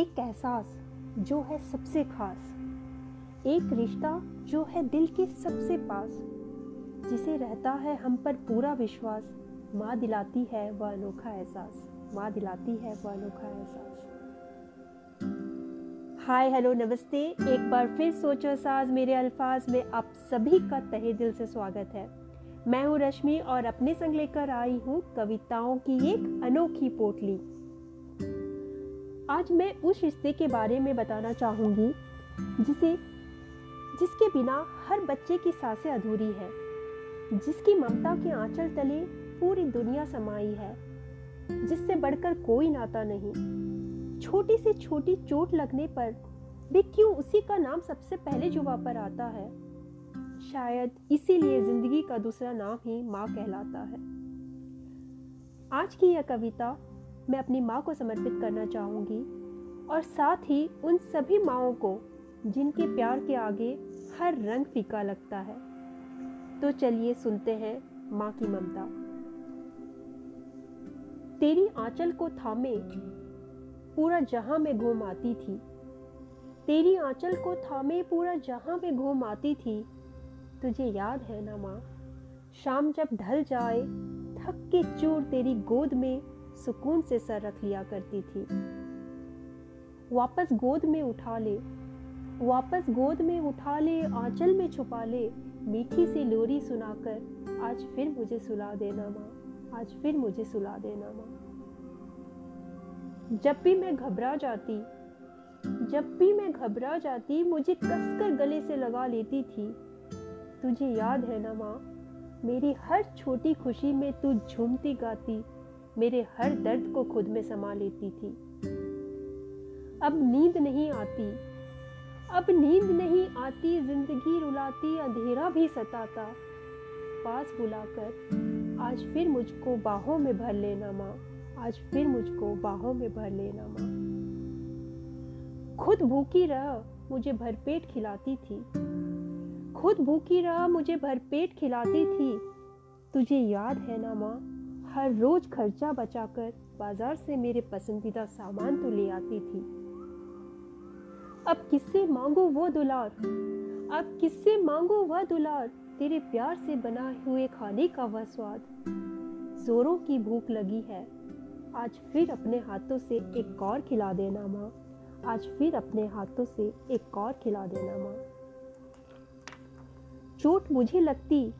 एक एहसास जो है सबसे खास, एक रिश्ता जो है दिल के सबसे पास, जिसे रहता है हम पर पूरा विश्वास, माँ दिलाती है वह अनोखा एहसास, माँ दिलाती है वह अनोखा एहसास। हाय, हेलो, नमस्ते। एक बार फिर सोचो साज मेरे अल्फाज में। आप सभी का तहे दिल से स्वागत है। मैं हूँ रश्मि और अपने संग लेकर आई हूँ कविताओं की एक अनोखी पोटली। आज मैं उस रिश्ते के बारे में बताना चाहूँगी, जिसे, जिसके बिना हर बच्चे की साँसें अधूरी है, जिसकी ममता के आंचल तले पूरी दुनिया समाई है, जिससे बढ़कर कोई नाता नहीं। छोटी से छोटी चोट लगने पर भी क्यों उसी का नाम सबसे पहले जुबा पर आता है? शायद इसीलिए ज़िंदगी का दूसरा नाम ही माँ कहलाता है। आज की यह कविता मैं अपनी माँ को समर्पित करना चाहूँगी और साथ ही उन सभी माओ को, जिनके प्यार के आगे हर रंग फीका लगता है। तो चलिए सुनते हैं माँ की ममता। तेरी आंचल को थामे, पूरा जहाँ में घूम आती थी। तेरी आंचल को थामे, पूरा जहाँ में घूम आती थी। तुझे याद है ना माँ? शाम जब ढल जाए, थक के चूर तेरी गोद में सुकून से सर रख लिया करती थी। वापस गोद में उठा ले, वापस गोद में उठा ले, आंचल में छुपा ले, मीठी सी लोरी सुनाकर, आज फिर मुझे सुला देना माँ, आज फिर मुझे सुला देना माँ। जब भी मैं घबरा जाती, जब भी मैं घबरा जाती, मुझे कसकर गले से लगा लेती थी। तुझे याद है ना माँ, मेरी हर छोटी खुशी में तू झूमती गाती मेरे हर दर्द को खुद में समा लेती थी। अब नींद नहीं आती। अब नींद नहीं आती, ज़िंदगी रुलाती, अंधेरा भी सताता। पास बुलाकर, आज फिर मुझको बाहों में भर लेना माँ, आज फिर मुझको बाहों में भर लेना माँ। खुद भूखी रह, मुझे भरपेट खिलाती थी। खुद भूखी रह, मुझे भरपेट खिलाती थी। तुझे याद है ना माँ? हर रोज खर्चा बचाकर बाज़ार से मेरे पसंदीदा सामान तो ले आती थी। अब किससे मांगो वो दुलार? अब किससे मांगो वह दुलार? तेरे प्यार से बना हुए खाने का वह स्वाद। जोरों की भूख लगी है। आज फिर अपने हाथों से एक और खिला देना माँ। आज फिर अपने हाथों से एक और खिला देना माँ। चोट मुझे लगती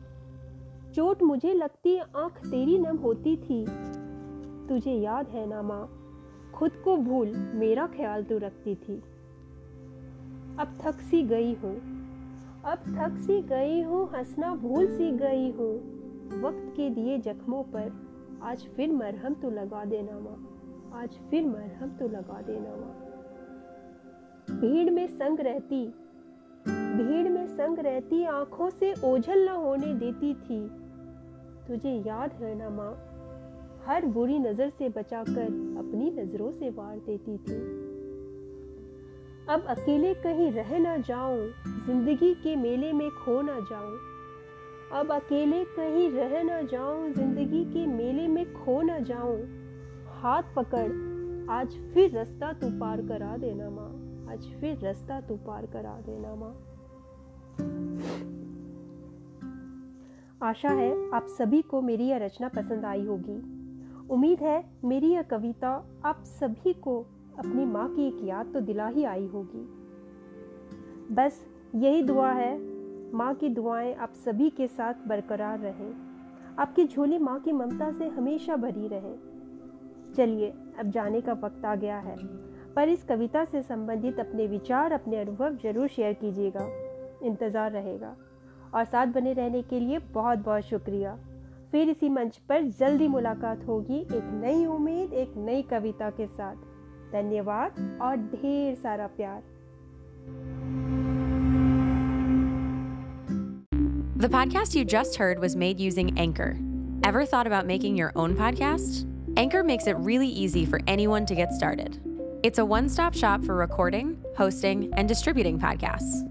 चोट मुझे लगती आँख तेरी नम होती थी। तुझे याद है ना माँ, खुद को भूल मेरा ख्याल तू रखती थी। अब थक सी गई हूँ, अब थक सी गई हूँ, हंसना भूल सी गई हूँ। वक्त के दिए जख्मों पर आज फिर मरहम तो लगा देना माँ, आज फिर मरहम तो लगा देना माँ। भीड़ में संग रहती, भीड़ में संग रहती आँखों से ओझल न होने देती थी। तुझे याद है ना माँ? हर बुरी नज़र से बचाकर अपनी नज़रों से वार देती थी। अब अकेले कहीं रह ना जाऊँ, ज़िंदगी के मेले में खो ना जाऊँ। अब अकेले कहीं रह ना जाऊँ, ज़िंदगी के मेले में खो ना जाऊँ। हाथ पकड़, आज फिर रास्ता तू पार करा देना माँ। आज फिर रास्ता तू पार करा देना माँ। आशा है आप सभी को मेरी यह रचना पसंद आई होगी। उम्मीद है मेरी यह कविता आप सभी को अपनी माँ की एक याद तो दिला ही आई होगी। बस यही दुआ है, माँ की दुआएँ आप सभी के साथ बरकरार रहें। आपकी झोली माँ की ममता से हमेशा भरी रहे। चलिए, अब जाने का वक्त आ गया है, पर इस कविता से संबंधित अपने विचार, अपने अनुभव ज़रूर शेयर कीजिएगा। इंतज़ार रहेगा। और साथ बने रहने के लिए बहुत बहुत शुक्रिया फिर इसी मंच पर जल्दी मुलाकात होगी एक नई उम्मीद एक नई कविता के साथ धन्यवाद और ढेर सारा प्यार The podcast you just heard was made using Anchor. Ever thought about making your own podcast? Anchor makes it really easy for anyone to get started. It's a one stop shop for recording, hosting, and distributing podcasts.